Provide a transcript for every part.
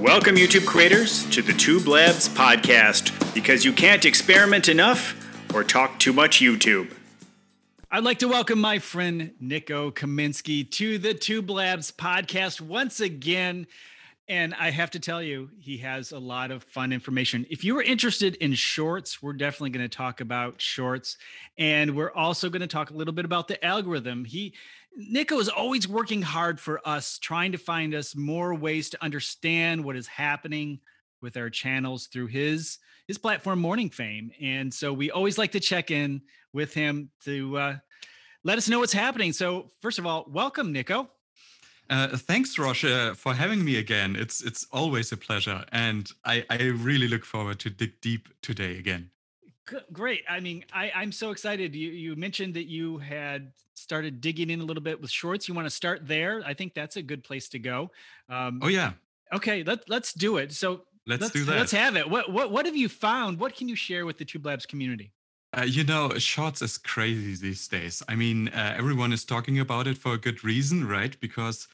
Welcome, YouTube creators, to the Tube Labs podcast because you can't experiment enough or talk too much YouTube. I'd like to welcome my friend Nico Kaminsky to the Tube Labs podcast once again. And I have to tell you, he has a lot of fun information. If you are interested in shorts, we're definitely going to talk about shorts. And we're also going to talk a little bit about the algorithm. He Nico is always working hard for us, trying to find us more ways to understand what is happening with our channels through his his platform Morning Fame. And so we always like to check in with him to uh, let us know what's happening. So first of all, welcome, Nico. Uh, thanks, Rosh, uh, for having me again. It's it's always a pleasure, and I, I really look forward to dig deep today again. Great. I mean, I, I'm so excited. You you mentioned that you had started digging in a little bit with shorts. You want to start there? I think that's a good place to go. Um, oh yeah. Okay. Let let's do it. So let's, let's do that. Let's have it. What what what have you found? What can you share with the Tube Labs community? Uh, you know, shorts is crazy these days. I mean, uh, everyone is talking about it for a good reason, right? Because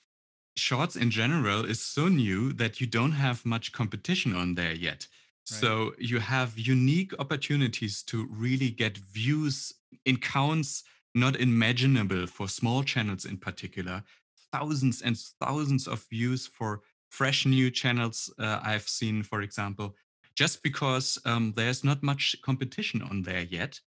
shorts in general is so new that you don't have much competition on there yet. So you have unique opportunities to really get views in counts not imaginable for small channels in particular. Thousands and thousands of views for fresh new channels uh, I've seen, for example, just because um, there's not much competition on there yet.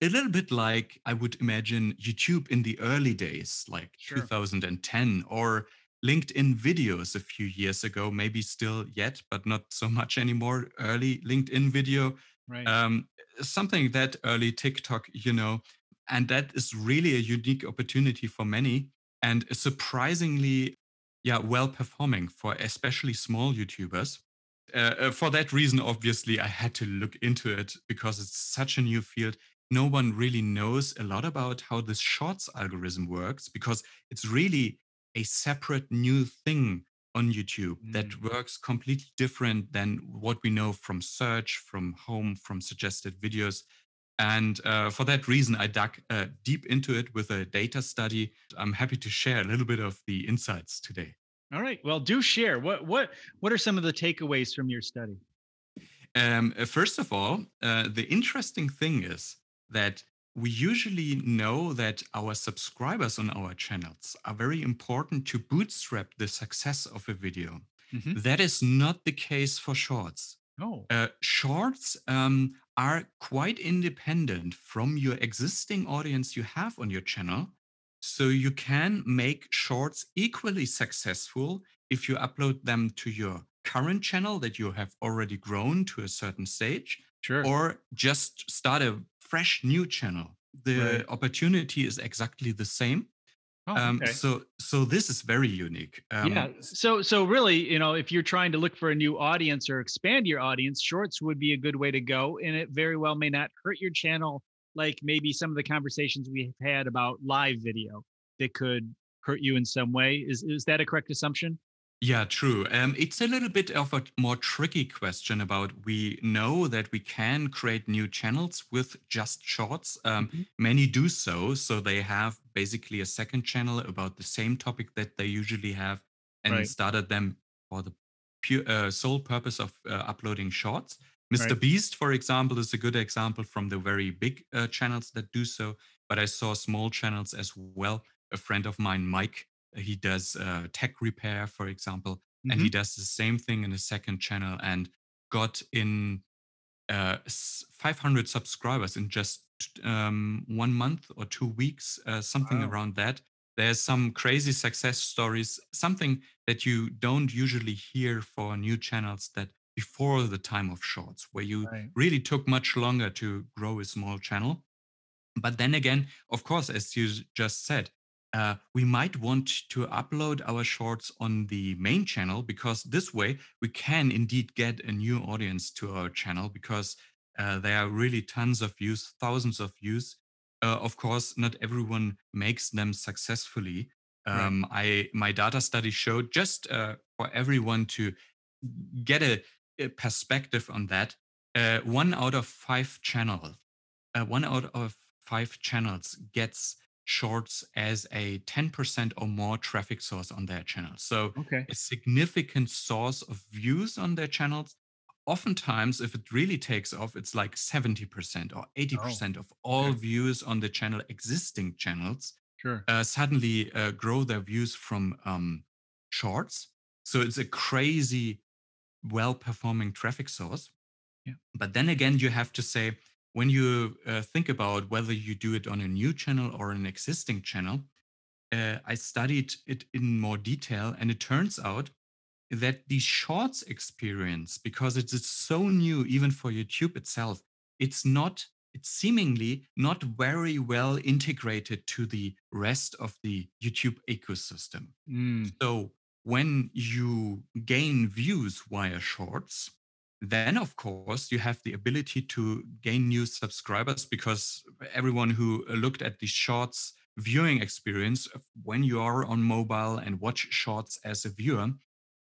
A little bit like I would imagine YouTube in the early days, like sure. 2010, or LinkedIn videos a few years ago, maybe still yet, but not so much anymore. Early LinkedIn video, right. um, something that early TikTok, you know, and that is really a unique opportunity for many and surprisingly, yeah, well performing for especially small YouTubers. Uh, uh, for that reason, obviously, I had to look into it because it's such a new field. No one really knows a lot about how this shorts algorithm works because it's really a separate new thing on YouTube mm. that works completely different than what we know from search, from home, from suggested videos. And uh, for that reason, I dug uh, deep into it with a data study. I'm happy to share a little bit of the insights today. All right. Well, do share. What what what are some of the takeaways from your study? Um, uh, first of all, uh, the interesting thing is that we usually know that our subscribers on our channels are very important to bootstrap the success of a video. Mm-hmm. That is not the case for shorts. Oh. Uh, shorts um, are quite independent from your existing audience you have on your channel. So you can make shorts equally successful if you upload them to your current channel that you have already grown to a certain stage. Sure. Or just start a fresh new channel. The right. opportunity is exactly the same. Oh, um, okay. so so this is very unique. Um, yeah. So so really, you know, if you're trying to look for a new audience or expand your audience, shorts would be a good way to go, and it very well may not hurt your channel, like maybe some of the conversations we've had about live video that could hurt you in some way. Is is that a correct assumption? Yeah, true. Um, it's a little bit of a more tricky question about we know that we can create new channels with just shorts. Um, mm-hmm. Many do so. So they have basically a second channel about the same topic that they usually have and right. started them for the pure uh, sole purpose of uh, uploading shorts. Mr. Right. Beast, for example, is a good example from the very big uh, channels that do so. But I saw small channels as well. A friend of mine, Mike, he does uh, tech repair, for example, mm-hmm. and he mm-hmm. does the same thing in a second channel and got in uh, 500 subscribers in just um, one month or two weeks, uh, something wow. around that. There's some crazy success stories, something that you don't usually hear for new channels that before the time of shorts, where you right. really took much longer to grow a small channel. But then again, of course, as you just said, uh, we might want to upload our shorts on the main channel because this way we can indeed get a new audience to our channel because uh, there are really tons of views, thousands of views. Uh, of course, not everyone makes them successfully. Um, right. I my data study showed just uh, for everyone to get a, a perspective on that. Uh, one out of five channels, uh, one out of five channels gets shorts as a 10% or more traffic source on their channel. So Okay. a significant source of views on their channels. Oftentimes, if it really takes off, it's like 70% or 80% of all okay. views on the channel, existing channels, Sure. uh, suddenly uh, grow their views from um, shorts. So it's a crazy, well performing traffic source. Yeah. But then again, you have to say, when you uh, think about whether you do it on a new channel or an existing channel, uh, I studied it in more detail, and it turns out that the shorts experience, because it is so new, even for YouTube itself, it's not, it's seemingly not very well integrated to the rest of the YouTube ecosystem. Mm, So when you gain views via shorts, then of course you have the ability to gain new subscribers because everyone who looked at the shorts viewing experience when you are on mobile and watch shorts as a viewer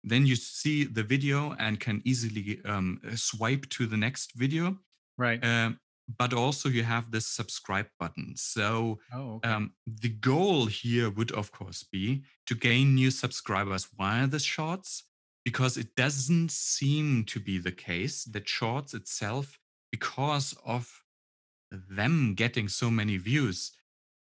then you see the video and can easily um, swipe to the next video right. um, but also you have this subscribe button. So oh, okay. um, the goal here would, of course, be to gain new subscribers via the shorts, because it doesn't seem to be the case that shorts itself, because of them getting so many views,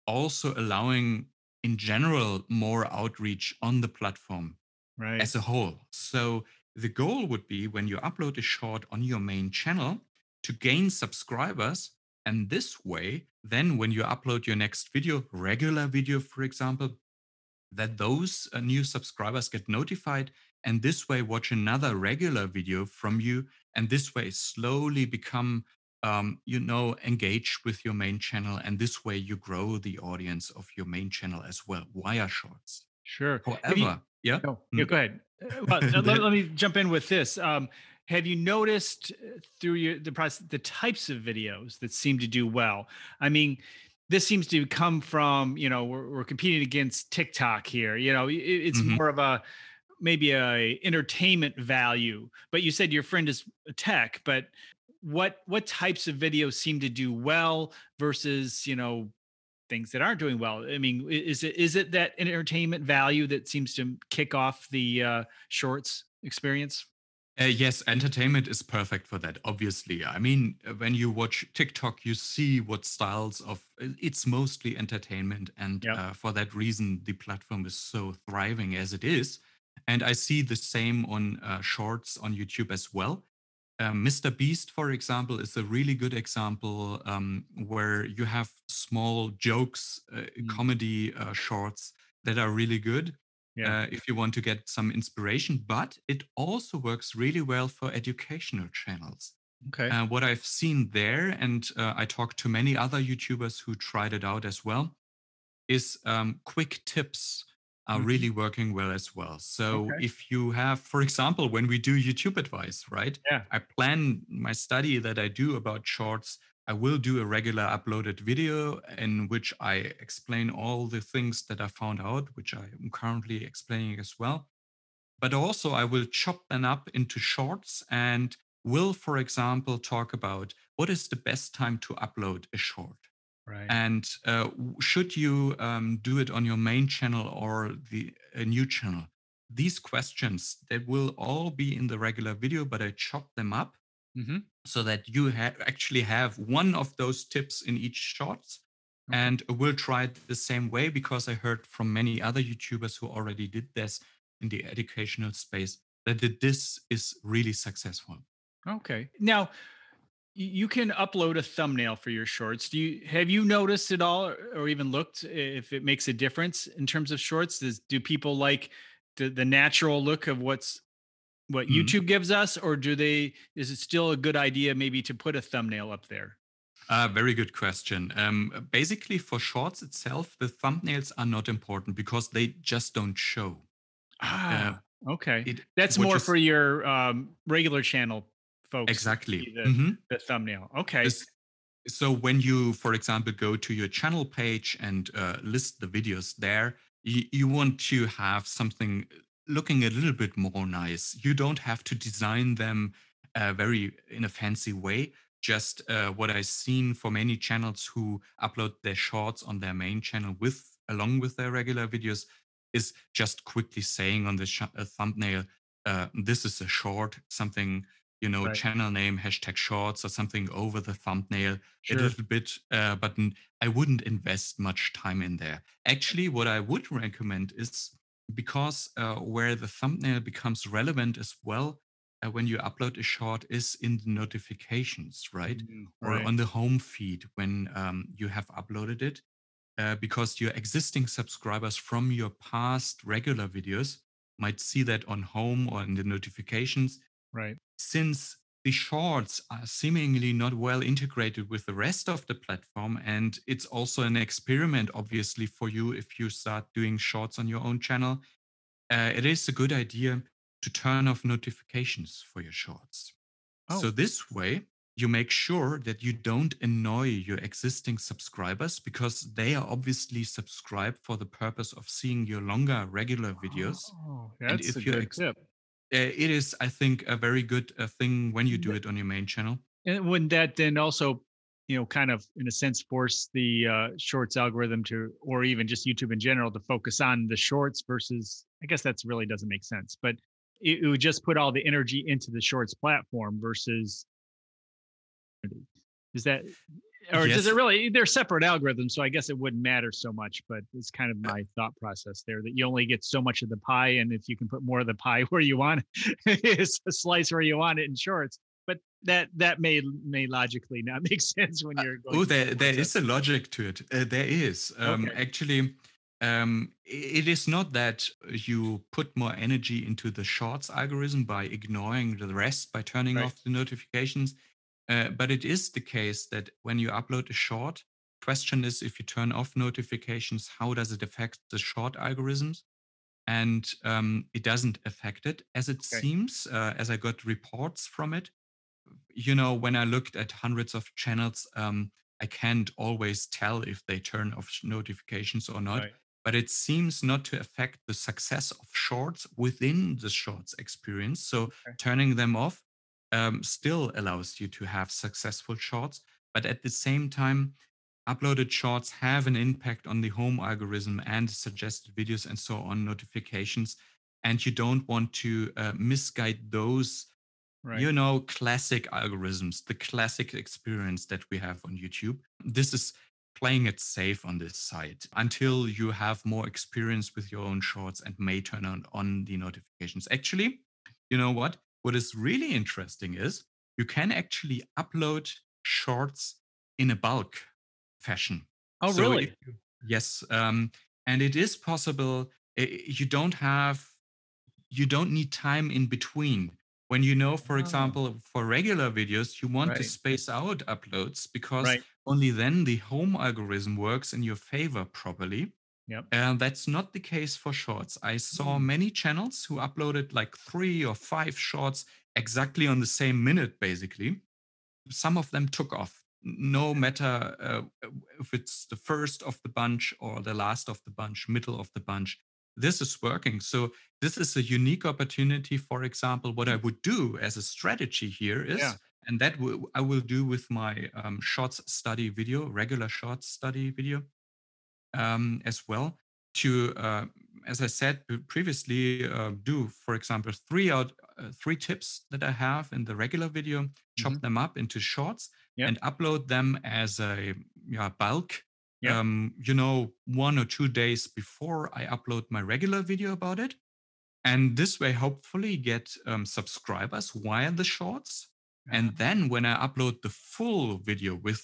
also allowing in general more outreach on the platform right. as a whole. So the goal would be when you upload a short on your main channel to gain subscribers. And this way, then when you upload your next video, regular video, for example, that those uh, new subscribers get notified and this way watch another regular video from you and this way slowly become um, you know engaged with your main channel and this way you grow the audience of your main channel as well via shorts sure. Have you- yeah Oh, yeah, Mm. go ahead. Uh, Well, let, let me jump in with this. Um, have you noticed uh, through your the process the types of videos that seem to do well? I mean, this seems to come from you know we're, we're competing against TikTok here. You know, it, it's Mhm. more of a maybe a entertainment value. But you said your friend is tech, but what what types of videos seem to do well versus you know things that aren't doing well. I mean, is it is it that entertainment value that seems to kick off the uh, shorts experience? Uh, yes, entertainment is perfect for that. Obviously, I mean, when you watch TikTok, you see what styles of it's mostly entertainment, and Yep. uh, for that reason, the platform is so thriving as it is. And I see the same on uh, Shorts on YouTube as well. Um, Mr. Beast, for example, is a really good example um, where you have small jokes, uh, Mm. comedy uh, shorts that are really good Yeah. uh, if you want to get some inspiration, but it also works really well for educational channels. Okay. Uh, what I've seen there, and uh, I talked to many other YouTubers who tried it out as well, is um, quick tips are Mhm. really working well as well. So Okay. if you have, for example, when we do YouTube advice, right? Yeah. I plan my study that I do about shorts. I will do a regular uploaded video in which I explain all the things that I found out, which I am currently explaining as well. But also, I will chop them up into shorts and will, for example, talk about what is the best time to upload a short. Right. And uh, should you um, do it on your main channel or the a new channel? These questions they will all be in the regular video, but I chop them up hmm so that you ha- actually have one of those tips in each shorts. Okay. And we'll try it the same way because I heard from many other YouTubers who already did this in the educational space that this is really successful. Okay. Now, you can upload a thumbnail for your shorts. Do you have you noticed at all, or, even looked if it makes a difference in terms of shorts? Does do people like the the natural look of what's what Mhm. YouTube gives us, or do they? Is it still a good idea maybe to put a thumbnail up there? Uh, very good question. Um, basically, for shorts itself, the thumbnails are not important because they just don't show. Ah, okay. It, That's more you for your um, regular channel folks. exactly. The, Mhm. the thumbnail. Okay. So when you, for example, go to your channel page and uh, list the videos there, you, you want to have something looking a little bit more nice. You don't have to design them uh, very in a fancy way, just uh, what I've seen for many channels who upload their shorts on their main channel with along with their regular videos is just quickly saying on the sh- uh, thumbnail, uh, "This is a short," something you know, right. channel name, hashtag shorts, or something over the thumbnail sure. a little bit. Uh, but I wouldn't invest much time in there. Actually, what I would recommend is because uh, where the thumbnail becomes relevant as well uh, when you upload a short is in the notifications, right? Mm, right. Or on the home feed when um, you have uploaded it. Uh, because your existing subscribers from your past regular videos might see that on home or in the notifications. Right. Since the shorts are seemingly not well integrated with the rest of the platform. And it's also an experiment, obviously, for you if you start doing shorts on your own channel. Uh, it is a good idea to turn off notifications for your shorts. Oh. So, this way, you make sure that you don't annoy your existing subscribers because they are obviously subscribed for the purpose of seeing your longer regular videos. Oh, that's and if a good ex- tip it is, I think, a very good uh, thing when you do it on your main channel. And wouldn't that then also, you know, kind of in a sense force the uh, shorts algorithm to, or even just YouTube in general, to focus on the shorts versus? I guess that's really doesn't make sense, but it, it would just put all the energy into the shorts platform versus. Is that or yes. does it really they're separate algorithms so i guess it wouldn't matter so much but it's kind of my thought process there that you only get so much of the pie and if you can put more of the pie where you want it it's a slice where you want it in shorts but that that may may logically not make sense when you're going. oh there there is a logic to it uh, there is um, okay. actually um, it is not that you put more energy into the shorts algorithm by ignoring the rest by turning right. off the notifications uh, but it is the case that when you upload a short, question is if you turn off notifications, how does it affect the short algorithms? And um, it doesn't affect it as it okay. seems, uh, as I got reports from it. You know, when I looked at hundreds of channels, um, I can't always tell if they turn off notifications or not. Right. But it seems not to affect the success of shorts within the shorts experience. So okay. turning them off um, still allows you to have successful shorts. But at the same time, uploaded shorts have an impact on the home algorithm and suggested videos and so on notifications. And you don't want to uh, misguide those, right. you know, classic algorithms, the classic experience that we have on YouTube. This is playing it safe on this side until you have more experience with your own shorts and may turn on, on the notifications. Actually, you know what? What is really interesting is you can actually upload shorts in a bulk fashion. Oh, so really? You, yes. Um, and it is possible. Eh, eh, you don't have, you don't need time in between. When you know, for oh. example, for regular videos, you want right. to space out uploads because right. only then the home algorithm works in your favor properly. Yep. And that's not the case for shorts. I saw mm. many channels who uploaded like three or five shorts exactly on the same minute, basically. Some of them took off, no matter uh, if it's the first of the bunch or the last of the bunch, middle of the bunch. This is working. So, this is a unique opportunity. For example, what I would do as a strategy here is, yeah. and that I will do with my um, shorts study video, regular shorts study video um, as well to, uh, as I said previously, uh, do, for example, three out uh, three tips that I have in the regular video, chop mm-hmm. them up into shorts yep. and upload them as a yeah, bulk. Yep. Um, you know, one or two days before I upload my regular video about it. And this way, hopefully, get um, subscribers via the shorts. And then when I upload the full video with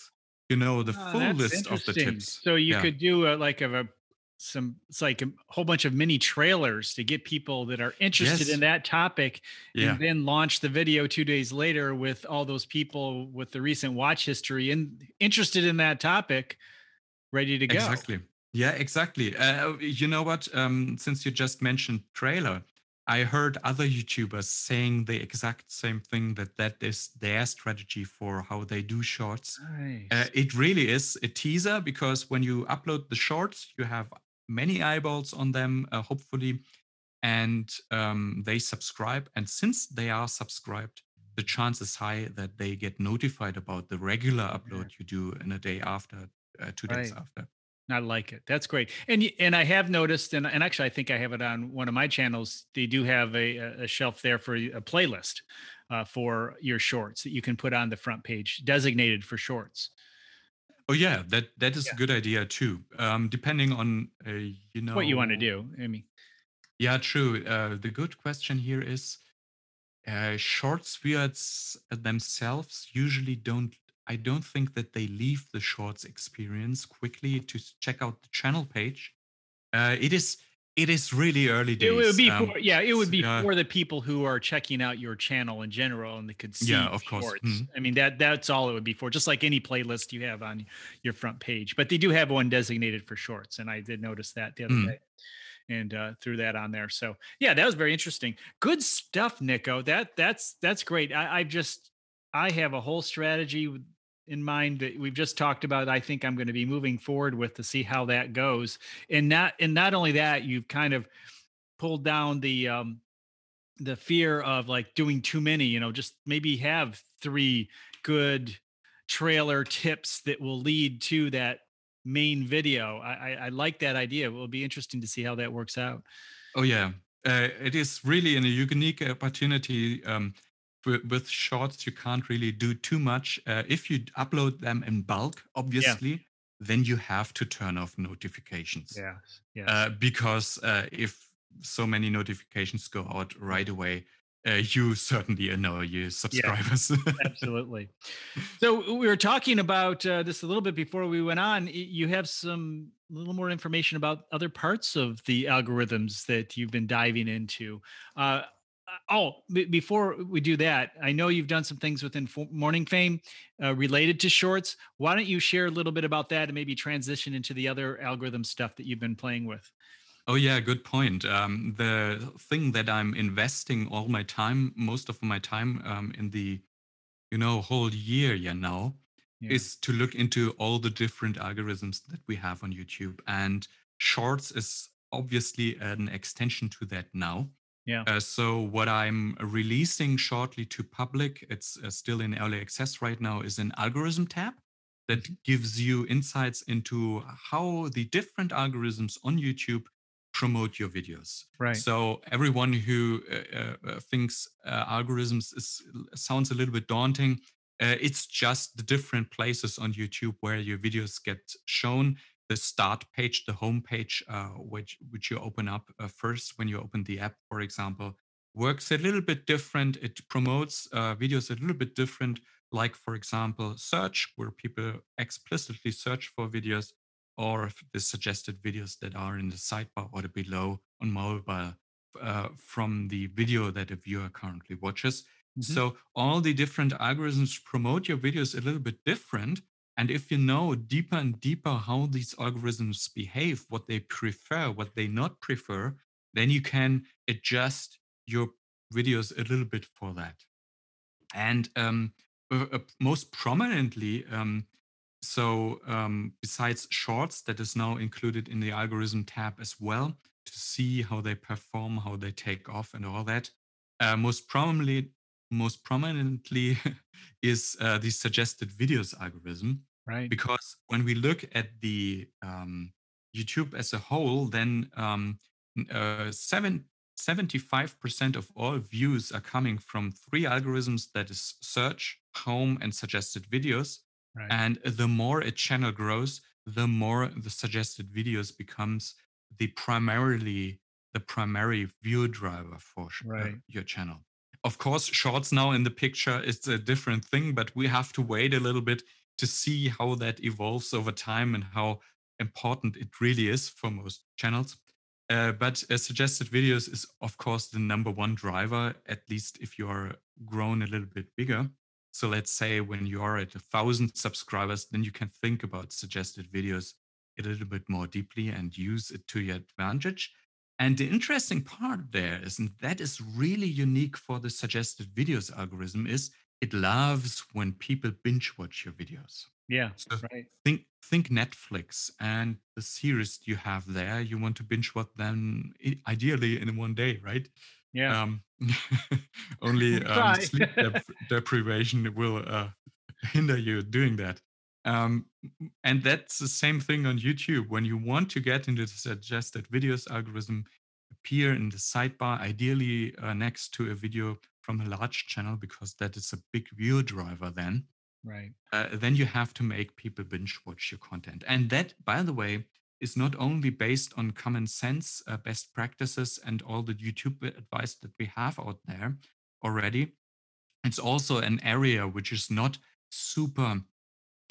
you know the oh, full list of the tips. So you yeah. could do a, like a, a some it's like a whole bunch of mini trailers to get people that are interested yes. in that topic yeah. and then launch the video two days later with all those people with the recent watch history and interested in that topic ready to go exactly yeah exactly uh, you know what um, since you just mentioned trailer I heard other YouTubers saying the exact same thing that that is their strategy for how they do shorts. Nice. Uh, it really is a teaser because when you upload the shorts, you have many eyeballs on them, uh, hopefully, and um, they subscribe. And since they are subscribed, the chance is high that they get notified about the regular upload yeah. you do in a day after, uh, two right. days after. I like it. That's great. And and I have noticed, and, and actually, I think I have it on one of my channels. They do have a, a shelf there for a playlist uh, for your shorts that you can put on the front page, designated for shorts. Oh yeah, that that is yeah. a good idea too. Um, depending on uh, you know what you want to do. I mean, yeah, true. Uh, the good question here is, uh, shorts viewers themselves usually don't I don't think that they leave the shorts experience quickly to check out the channel page. Uh, it is it is really early days. It would be um, for, yeah, it would be uh, for the people who are checking out your channel in general and they could see yeah, of course. Mm-hmm. I mean that that's all it would be for, just like any playlist you have on your front page. But they do have one designated for shorts, and I did notice that the other mm. day and uh, threw that on there. So yeah, that was very interesting. Good stuff, Nico. That that's that's great. I, I just I have a whole strategy in mind that we've just talked about i think i'm going to be moving forward with to see how that goes. And not and not only that you've kind of pulled down the um the fear of like doing too many you know just maybe have three good trailer tips that will lead to that main video. I i, I like that idea. It will be interesting to see how that works out. Oh yeah. Uh, it is really a unique opportunity um, with shorts you can't really do too much. Uh, if you upload them in bulk obviously yeah. then you have to turn off notifications. Yeah, yeah. Uh, because uh, if so many notifications go out right away uh, you certainly annoy your subscribers. yeah, absolutely. So we were talking about uh, this a little bit before we went on. You have some a little more information about other parts of the algorithms that you've been diving into. Uh, uh, oh, b- before we do that, I know you've done some things within Morning Fame uh, related to shorts. Why don't you share a little bit about that and maybe transition into the other algorithm stuff that you've been playing with? Oh yeah, good point. Um, the thing that I'm investing all my time, most of my time, um, in the, you know, whole year, yeah, now, yeah. is to look into all the different algorithms that we have on YouTube, and Shorts is obviously an extension to that now. Yeah. Uh, so what I'm releasing shortly to public, it's uh, still in early access right now, is an algorithm tab that mm-hmm. gives you insights into how the different algorithms on YouTube promote your videos. Right. So everyone who uh, uh, uh thinks uh, algorithms is, sounds a little bit daunting, it's just the different places on YouTube where your videos get shown the start page, the home page, uh, which which you open up uh, first when you open the app, for example, works a little bit different. It promotes uh, videos a little bit different, like for example, search, where people explicitly search for videos, or the suggested videos that are in the sidebar or the below on mobile uh, from the video that a viewer currently watches. Mm-hmm. So all the different algorithms promote your videos a little bit different and if you know deeper and deeper how these algorithms behave, what they prefer, what they not prefer, then you can adjust your videos a little bit for that. And um, uh, uh, most prominently, um, so um, besides shorts, that is now included in the algorithm tab as well to see how they perform, how they take off, and all that. Uh, most prominently, most prominently is uh, the suggested videos algorithm, right because when we look at the um, youtube as a whole then um, uh, seven, 75% of all views are coming from three algorithms that is search home and suggested videos right. and the more a channel grows the more the suggested videos becomes the primarily the primary view driver for uh, right. your channel of course shorts now in the picture is a different thing but we have to wait a little bit to see how that evolves over time and how important it really is for most channels. Uh, but uh, suggested videos is, of course, the number one driver, at least if you are grown a little bit bigger. So let's say when you are at a thousand subscribers, then you can think about suggested videos a little bit more deeply and use it to your advantage. And the interesting part there is, and that is really unique for the suggested videos algorithm, is it loves when people binge watch your videos. Yeah, so right. Think think Netflix and the series you have there. You want to binge watch them ideally in one day, right? Yeah. Um, only um, sleep dep- deprivation will uh, hinder you doing that. Um, and that's the same thing on YouTube. When you want to get into the suggested videos algorithm, appear in the sidebar, ideally uh, next to a video from a large channel, because that is a big view driver then. Right. Uh, then you have to make people binge watch your content. And that, by the way, is not only based on common sense, uh, best practices, and all the YouTube advice that we have out there already. It's also an area which is not super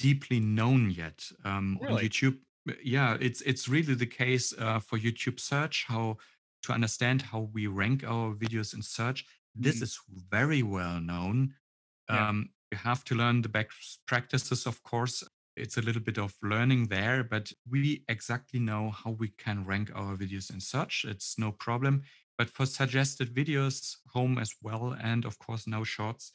deeply known yet um, really? on YouTube. Yeah, it's it's really the case uh, for YouTube search. How to understand how we rank our videos in search. This mm-hmm. is very well known. Yeah. Um, you have to learn the best practices, of course. It's a little bit of learning there, but we exactly know how we can rank our videos in search. It's no problem. But for suggested videos, home as well, and of course now shorts,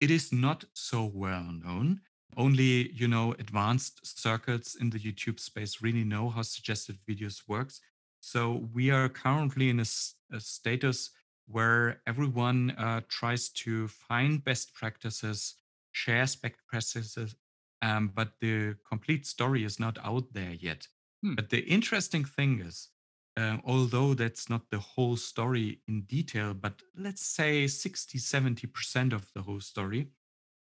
it is not so well known. Only, you know, advanced circuits in the YouTube space really know how suggested videos works. So we are currently in a, a status where everyone uh, tries to find best practices, shares best practices, um, but the complete story is not out there yet. Hmm. But the interesting thing is, uh, although that's not the whole story in detail, but let's say 60, 70% of the whole story,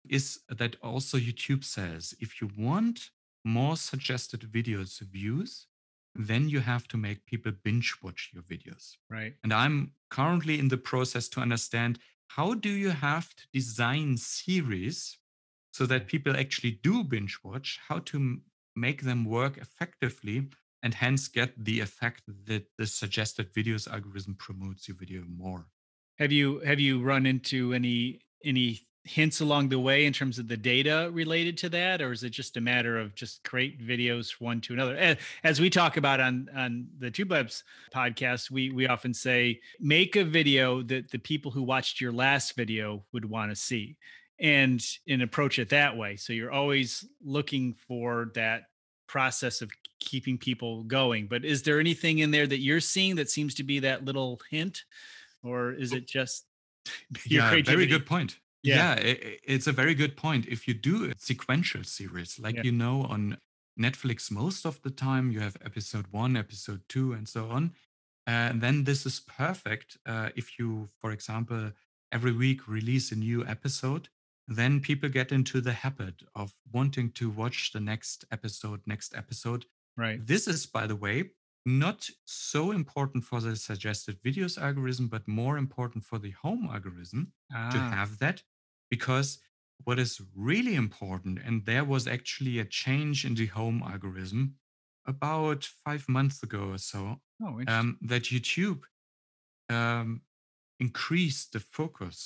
is that also YouTube says if you want more suggested videos views, then you have to make people binge watch your videos. Right. And I'm currently in the process to understand how do you have to design series so that people actually do binge watch, how to make them work effectively and hence get the effect that the suggested videos algorithm promotes your video more. Have you have you run into any any hints along the way in terms of the data related to that or is it just a matter of just create videos one to another? As we talk about on on the tube labs podcast we we often say make a video that the people who watched your last video would want to see and and approach it that way. So you're always looking for that process of keeping people going. But is there anything in there that you're seeing that seems to be that little hint or is oh. it just yeah very good point yeah, yeah it, it's a very good point. If you do a sequential series, like yeah. you know on Netflix, most of the time you have episode one, episode two, and so on. And then this is perfect. Uh, if you, for example, every week release a new episode, then people get into the habit of wanting to watch the next episode, next episode. Right. This is, by the way, not so important for the suggested videos algorithm, but more important for the home algorithm ah. to have that because what is really important, and there was actually a change in the home algorithm about five months ago or so, oh, um, that YouTube um, increased the focus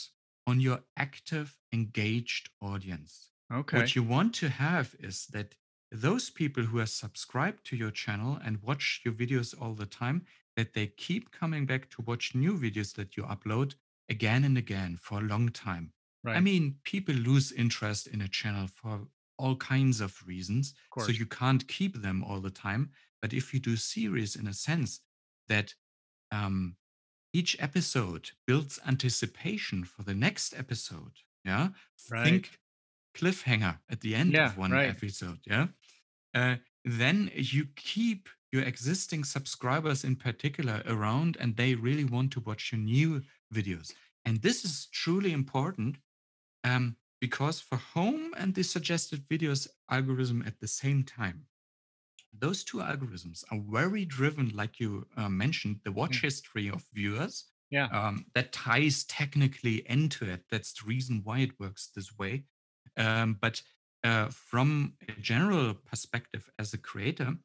on your active, engaged audience. Okay. What you want to have is that those people who are subscribed to your channel and watch your videos all the time, that they keep coming back to watch new videos that you upload again and again for a long time. Right. I mean, people lose interest in a channel for all kinds of reasons. Of so you can't keep them all the time. But if you do series in a sense that um, each episode builds anticipation for the next episode, yeah, right. think cliffhanger at the end yeah, of one right. episode, yeah, uh, then you keep your existing subscribers in particular around and they really want to watch your new videos. And this is truly important um, because for home and the suggested videos algorithm at the same time, those two algorithms are very driven, like you uh, mentioned, the watch yeah. history of viewers. Yeah. Um, that ties technically into it. That's the reason why it works this way. Um, but uh, from a general perspective as a creator,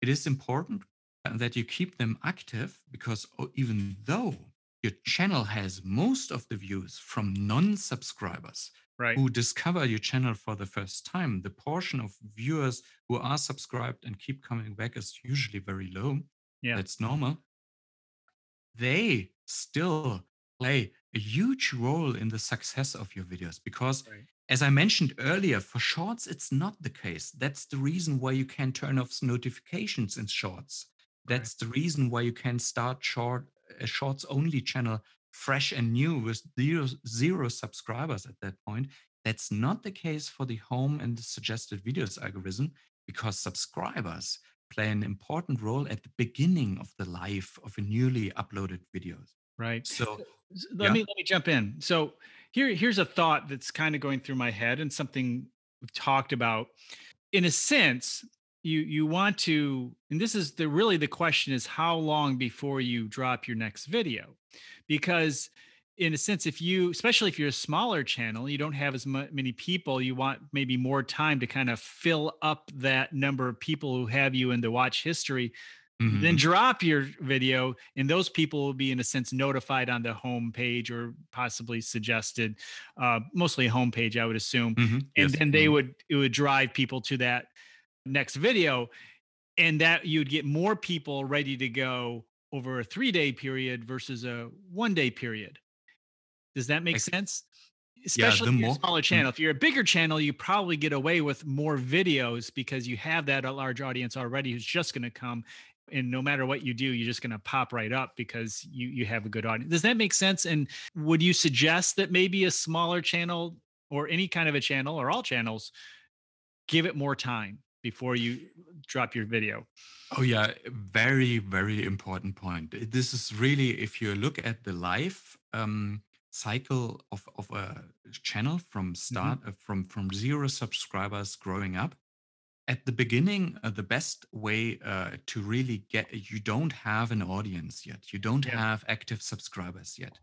it is important that you keep them active because even though your channel has most of the views from non-subscribers right. who discover your channel for the first time. The portion of viewers who are subscribed and keep coming back is usually very low. Yeah. That's normal. They still play a huge role in the success of your videos because right. as I mentioned earlier, for shorts, it's not the case. That's the reason why you can turn off notifications in shorts. That's right. the reason why you can start short a shorts only channel fresh and new with zero, zero subscribers at that point. That's not the case for the home and the suggested videos algorithm because subscribers play an important role at the beginning of the life of a newly uploaded videos. Right. So let yeah. me let me jump in. So here here's a thought that's kind of going through my head and something we've talked about. In a sense, you you want to and this is the really the question is how long before you drop your next video because in a sense if you especially if you're a smaller channel you don't have as many people you want maybe more time to kind of fill up that number of people who have you in the watch history mm-hmm. then drop your video and those people will be in a sense notified on the home page or possibly suggested uh, mostly home page i would assume mm-hmm. and yes. then they mm-hmm. would it would drive people to that next video and that you'd get more people ready to go over a three day period versus a one day period does that make sense? Especially yeah, if you're a smaller mm. channel. If you're a bigger channel, you probably get away with more videos because you have that a large audience already who's just going to come. And no matter what you do, you're just going to pop right up because you you have a good audience. Does that make sense? And would you suggest that maybe a smaller channel or any kind of a channel or all channels give it more time before you drop your video? Oh yeah, very very important point. This is really if you look at the live um, cycle of, of a channel from mm-hmm. start mm-hmm. uh, from from zero subscribers growing up at the beginning uh, the best way uh, to really get you don't have an audience yet you don't yeah. have active subscribers yet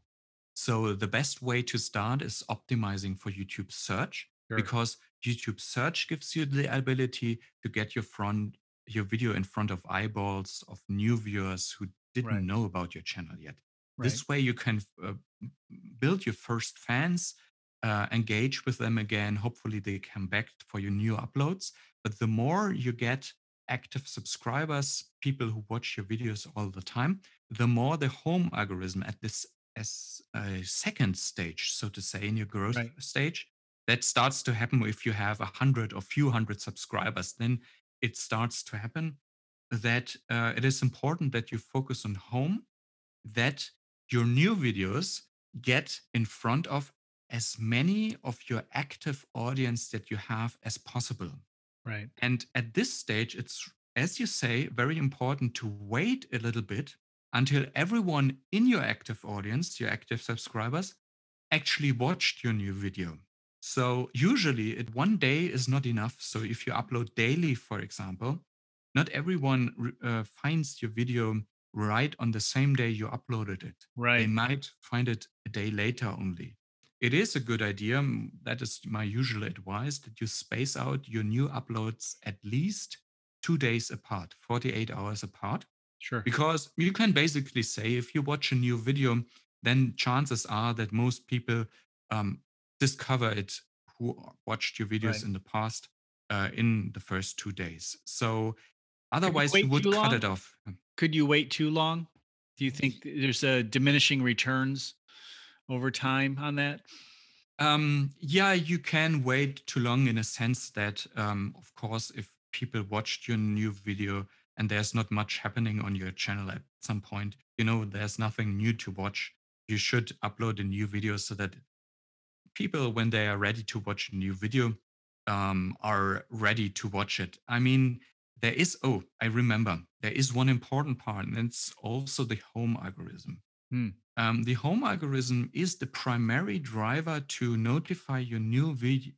so the best way to start is optimizing for youtube search sure. because youtube search gives you the ability to get your front your video in front of eyeballs of new viewers who didn't right. know about your channel yet Right. This way, you can uh, build your first fans, uh, engage with them again. Hopefully, they come back for your new uploads. But the more you get active subscribers, people who watch your videos all the time, the more the home algorithm at this as a second stage, so to say, in your growth right. stage, that starts to happen if you have a hundred or few hundred subscribers. Then it starts to happen that uh, it is important that you focus on home, that your new videos get in front of as many of your active audience that you have as possible. Right. And at this stage, it's, as you say, very important to wait a little bit until everyone in your active audience, your active subscribers, actually watched your new video. So usually it one day is not enough. So if you upload daily, for example, not everyone uh, finds your video right on the same day you uploaded it. Right. They might find it a day later only. It is a good idea. That is my usual advice that you space out your new uploads at least two days apart, 48 hours apart. Sure. Because you can basically say if you watch a new video, then chances are that most people um, discover it who watched your videos right. in the past uh, in the first two days. So otherwise, you would cut long? it off. Could you wait too long? Do you think there's a diminishing returns over time on that? Um, yeah, you can wait too long in a sense that, um, of course, if people watched your new video and there's not much happening on your channel at some point, you know, there's nothing new to watch. You should upload a new video so that people, when they are ready to watch a new video, um, are ready to watch it. I mean, there is, oh, I remember, there is one important part, and it's also the home algorithm. Hmm. Um, the home algorithm is the primary driver to notify your new video,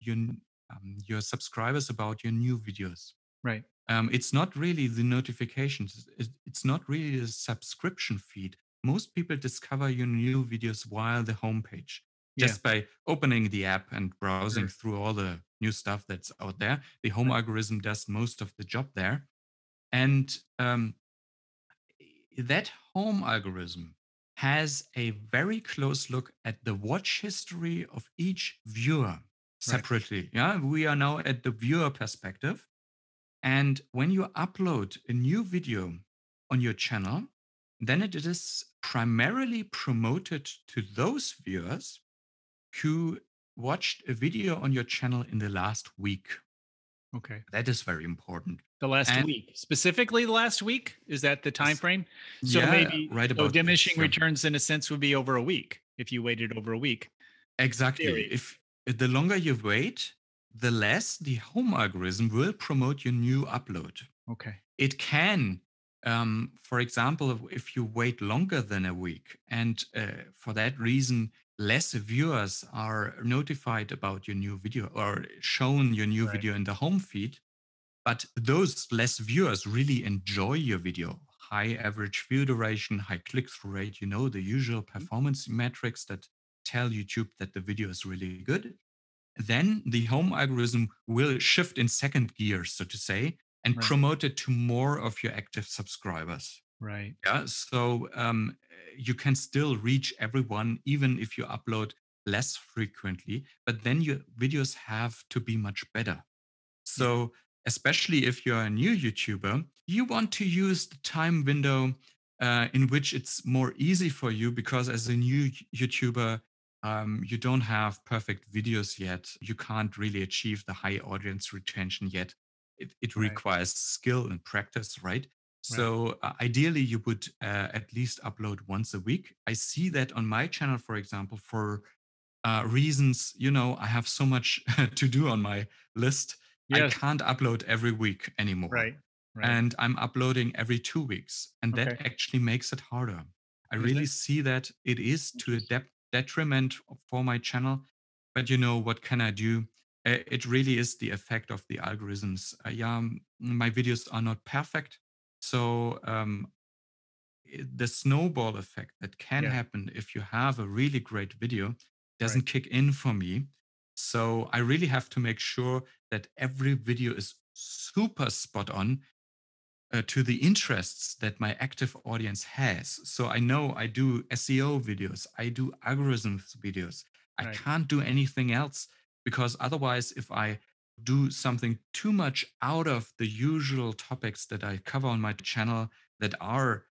your, um, your subscribers about your new videos. Right. Um, it's not really the notifications. It's not really a subscription feed. Most people discover your new videos via the homepage just yeah. by opening the app and browsing sure. through all the new stuff that's out there. The home right. algorithm does most of the job there. And um, that home algorithm has a very close look at the watch history of each viewer separately. Right. Yeah, we are now at the viewer perspective. And when you upload a new video on your channel, then it is primarily promoted to those viewers who watched a video on your channel in the last week. Okay. That is very important The last And- week, specifically the last week, is that the time frame? So Yeah, maybe right so about this, diminishing yeah. returns in a sense would be over a week if you waited over a week. Exactly. theory. If the longer you wait, the less the home algorithm will promote your new upload. Okay. It can, um, for example, if- if you wait longer than a week, and uh, for that reason, less viewers are notified about your new video or shown your new Right. video in the home feed. But those less viewers really enjoy your video. High average view duration, high click through rate, you know, the usual Mm-hmm. performance metrics that tell YouTube that the video is really good. Then the home algorithm will shift in second gear, so to say, and Right. promote it to more of your active subscribers. Right. Yeah. So um, you can still reach everyone, even if you upload less frequently, but then your videos have to be much better. So, especially if you're a new YouTuber, you want to use the time window uh, in which it's more easy for you because as a new YouTuber, um, you don't have perfect videos yet. You can't really achieve the high audience retention yet. It, it Right. requires skill and practice, right? So uh, ideally, you would uh, at least upload once a week. I see that on my channel, for example, for uh, reasons, you know, I have so much to do on my list. Yes. I can't upload every week anymore. Right. Right. And I'm uploading every two weeks. And that Okay. actually makes it harder. I really see that it is to a dep- detriment for my channel. But you know, what can I do? It really is the effect of the algorithms. Uh, yeah, my videos are not perfect. So um, the snowball effect that can Yeah. happen if you have a really great video doesn't kick in for me. So I really have to make sure that every video is super spot on uh, to the interests that my active audience has. So I know I do SEO videos, I do algorithms videos. I can't do anything else because otherwise, if I do something too much out of the usual topics that I cover on my channel that are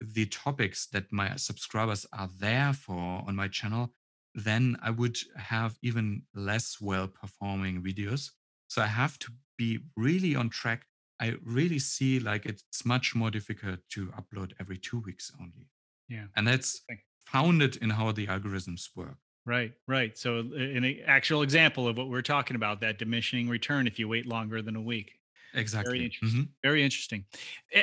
the topics that my subscribers are there for on my channel, then I would have even less well performing videos. So I have to be really on track. I really see like it's much more difficult to upload every two weeks only. Yeah. And that's founded in how the algorithms work. Right, right. So, uh, an actual example of what we're talking about that diminishing return if you wait longer than a week. Exactly. interesting. Mhm. Very interesting.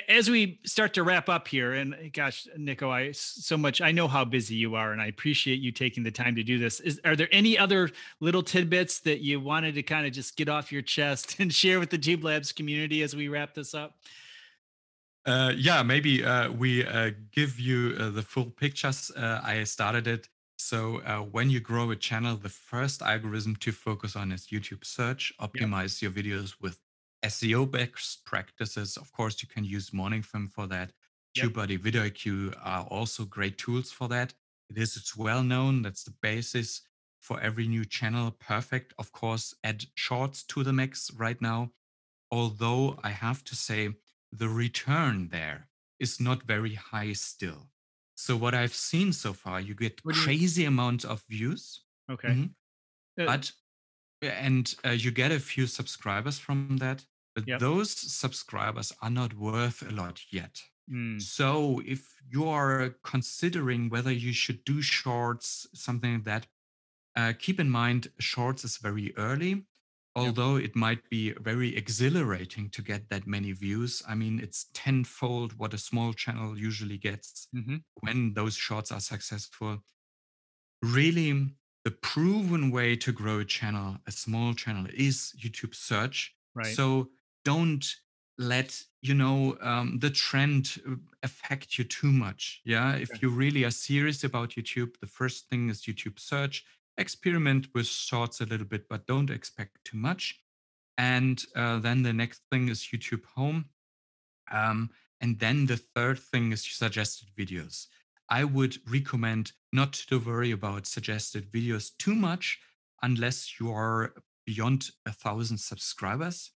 As we start to wrap up here, and uh, gosh, Nico, I so much I know how busy you are, and I appreciate you taking the time to do this. Is are there any other little tidbits that you wanted to kind of just get off your chest and share with the Tube Labs community as we wrap this up? Uh, yeah, maybe uh, we uh, give you uh, the full pictures. Uh, I started it. So uh, when you grow a channel, the first algorithm to focus on is YouTube search. Optimize your videos with SEO best practices. Of course, you can use Morning Fame for that. Yep. TubeBuddy, VidIQ are also great tools for that. It is it's well known. That's the basis for every new channel. Perfect. Of course, add shorts to the mix right now. Although I have to say, the return there is not very high still. So what I've seen so far, you get What do you- crazy amounts of views, Okay, Mhm. Uh, but and uh, you get a few subscribers from that. But Yep. those subscribers are not worth a lot yet. mm, So if you are considering whether you should do shorts, something like that, uh, keep in mind shorts is very early. Although it might be very exhilarating to get that many views. I mean, it's tenfold what a small channel usually gets mhm, when those shorts are successful. Really, the proven way to grow a channel, a small channel, is YouTube search. right. So don't let you know um, the trend uh, affect you too much. Yeah, if you really are serious about YouTube, the first thing is YouTube search. Experiment with shorts a little bit, but don't expect too much. And uh, then the next thing is YouTube Home. Um, and then the third thing is suggested videos. I would recommend not to worry about suggested videos too much unless you are beyond a thousand subscribers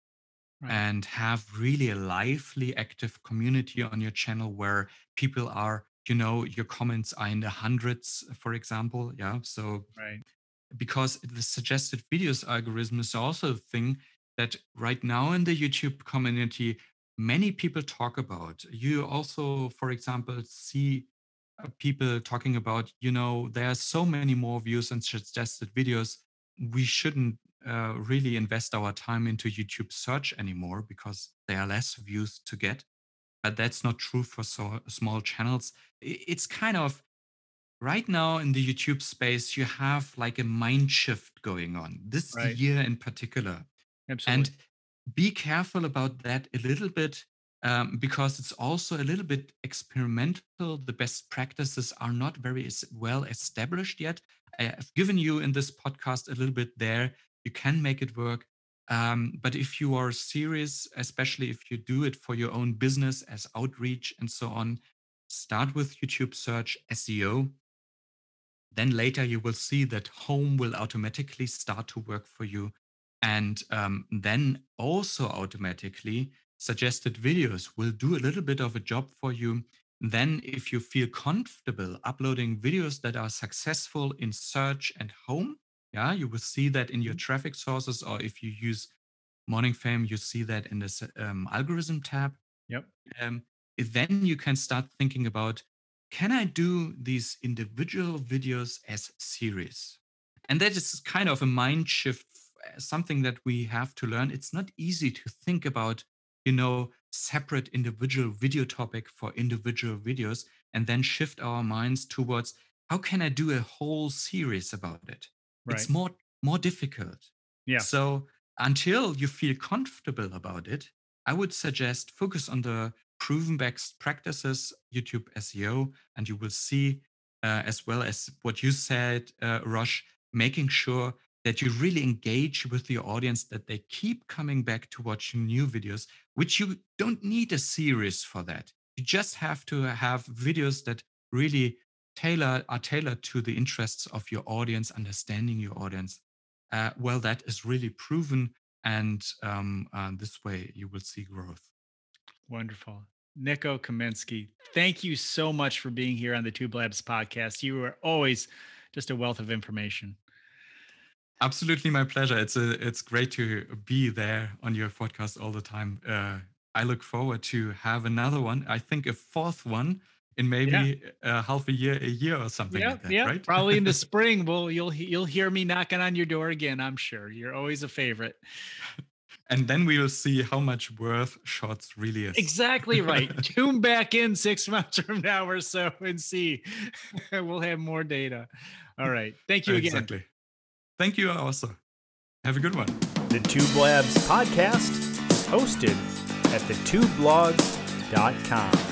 Right. and have really a lively, active community on your channel where people are, you know, your comments are in the hundreds, for example. Yeah. So right. because the suggested videos algorithm is also a thing that right now in the YouTube community, many people talk about. You also, for example, see uh, people talking about, you know, there are so many more views and suggested videos. We shouldn't uh, really invest our time into YouTube search anymore because there are less views to get. But that's not true for so small channels. It's kind of right now in the YouTube space, you have like a mind shift going on this Right. year in particular. Absolutely. And be careful about that a little bit um, because it's also a little bit experimental. The best practices are not very well established yet. I've given you in this podcast a little bit there. You can make it work. Um, but if you are serious, especially if you do it for your own business as outreach and so on, start with YouTube search SEO. Then later you will see that home will automatically start to work for you. And um, then also automatically suggested videos will do a little bit of a job for you. Then, if you feel comfortable uploading videos that are successful in search and home, yeah, you will see that in your traffic sources, or if you use Morning Fame, you see that in this um, algorithm tab yep. um, then you can start thinking about can I do these individual videos as series? And that is kind of a mind shift, uh, something that we have to learn. It's not easy to think about, you know, separate individual video topic for individual videos and then shift our minds towards how can I do a whole series about it? Right. It's more more difficult. Yeah. So until you feel comfortable about it, I would suggest focus on the proven best practices, YouTube SEO, and you will see, uh, as well as what you said, uh, Rush, making sure that you really engage with your audience, that they keep coming back to watch new videos, which you don't need a series for that. You just have to have videos that really tailor are tailored to the interests of your audience, understanding your audience. Uh, well, that is really proven, and um, uh, this way you will see growth. Wonderful. Nico Kaminsky, thank you so much for being here on the Tube Labs podcast. You are always just a wealth of information. Absolutely, my pleasure. It's a, it's great to be there on your podcast all the time. Uh, I look forward to have another one. I think a fourth one in maybe uh, half a year, a year or something yeah, like that. yeah. Right? Probably in the spring. Well, you'll you'll hear me knocking on your door again. I'm sure. You're always a favorite. and then we will see how much worth shorts really is. Exactly right. Tune back in six months from now or so and see. we'll have more data. All right. Thank you again. Exactly. Thank you also. Have a good one. The Tube Labs podcast is hosted at thetubelabs.com.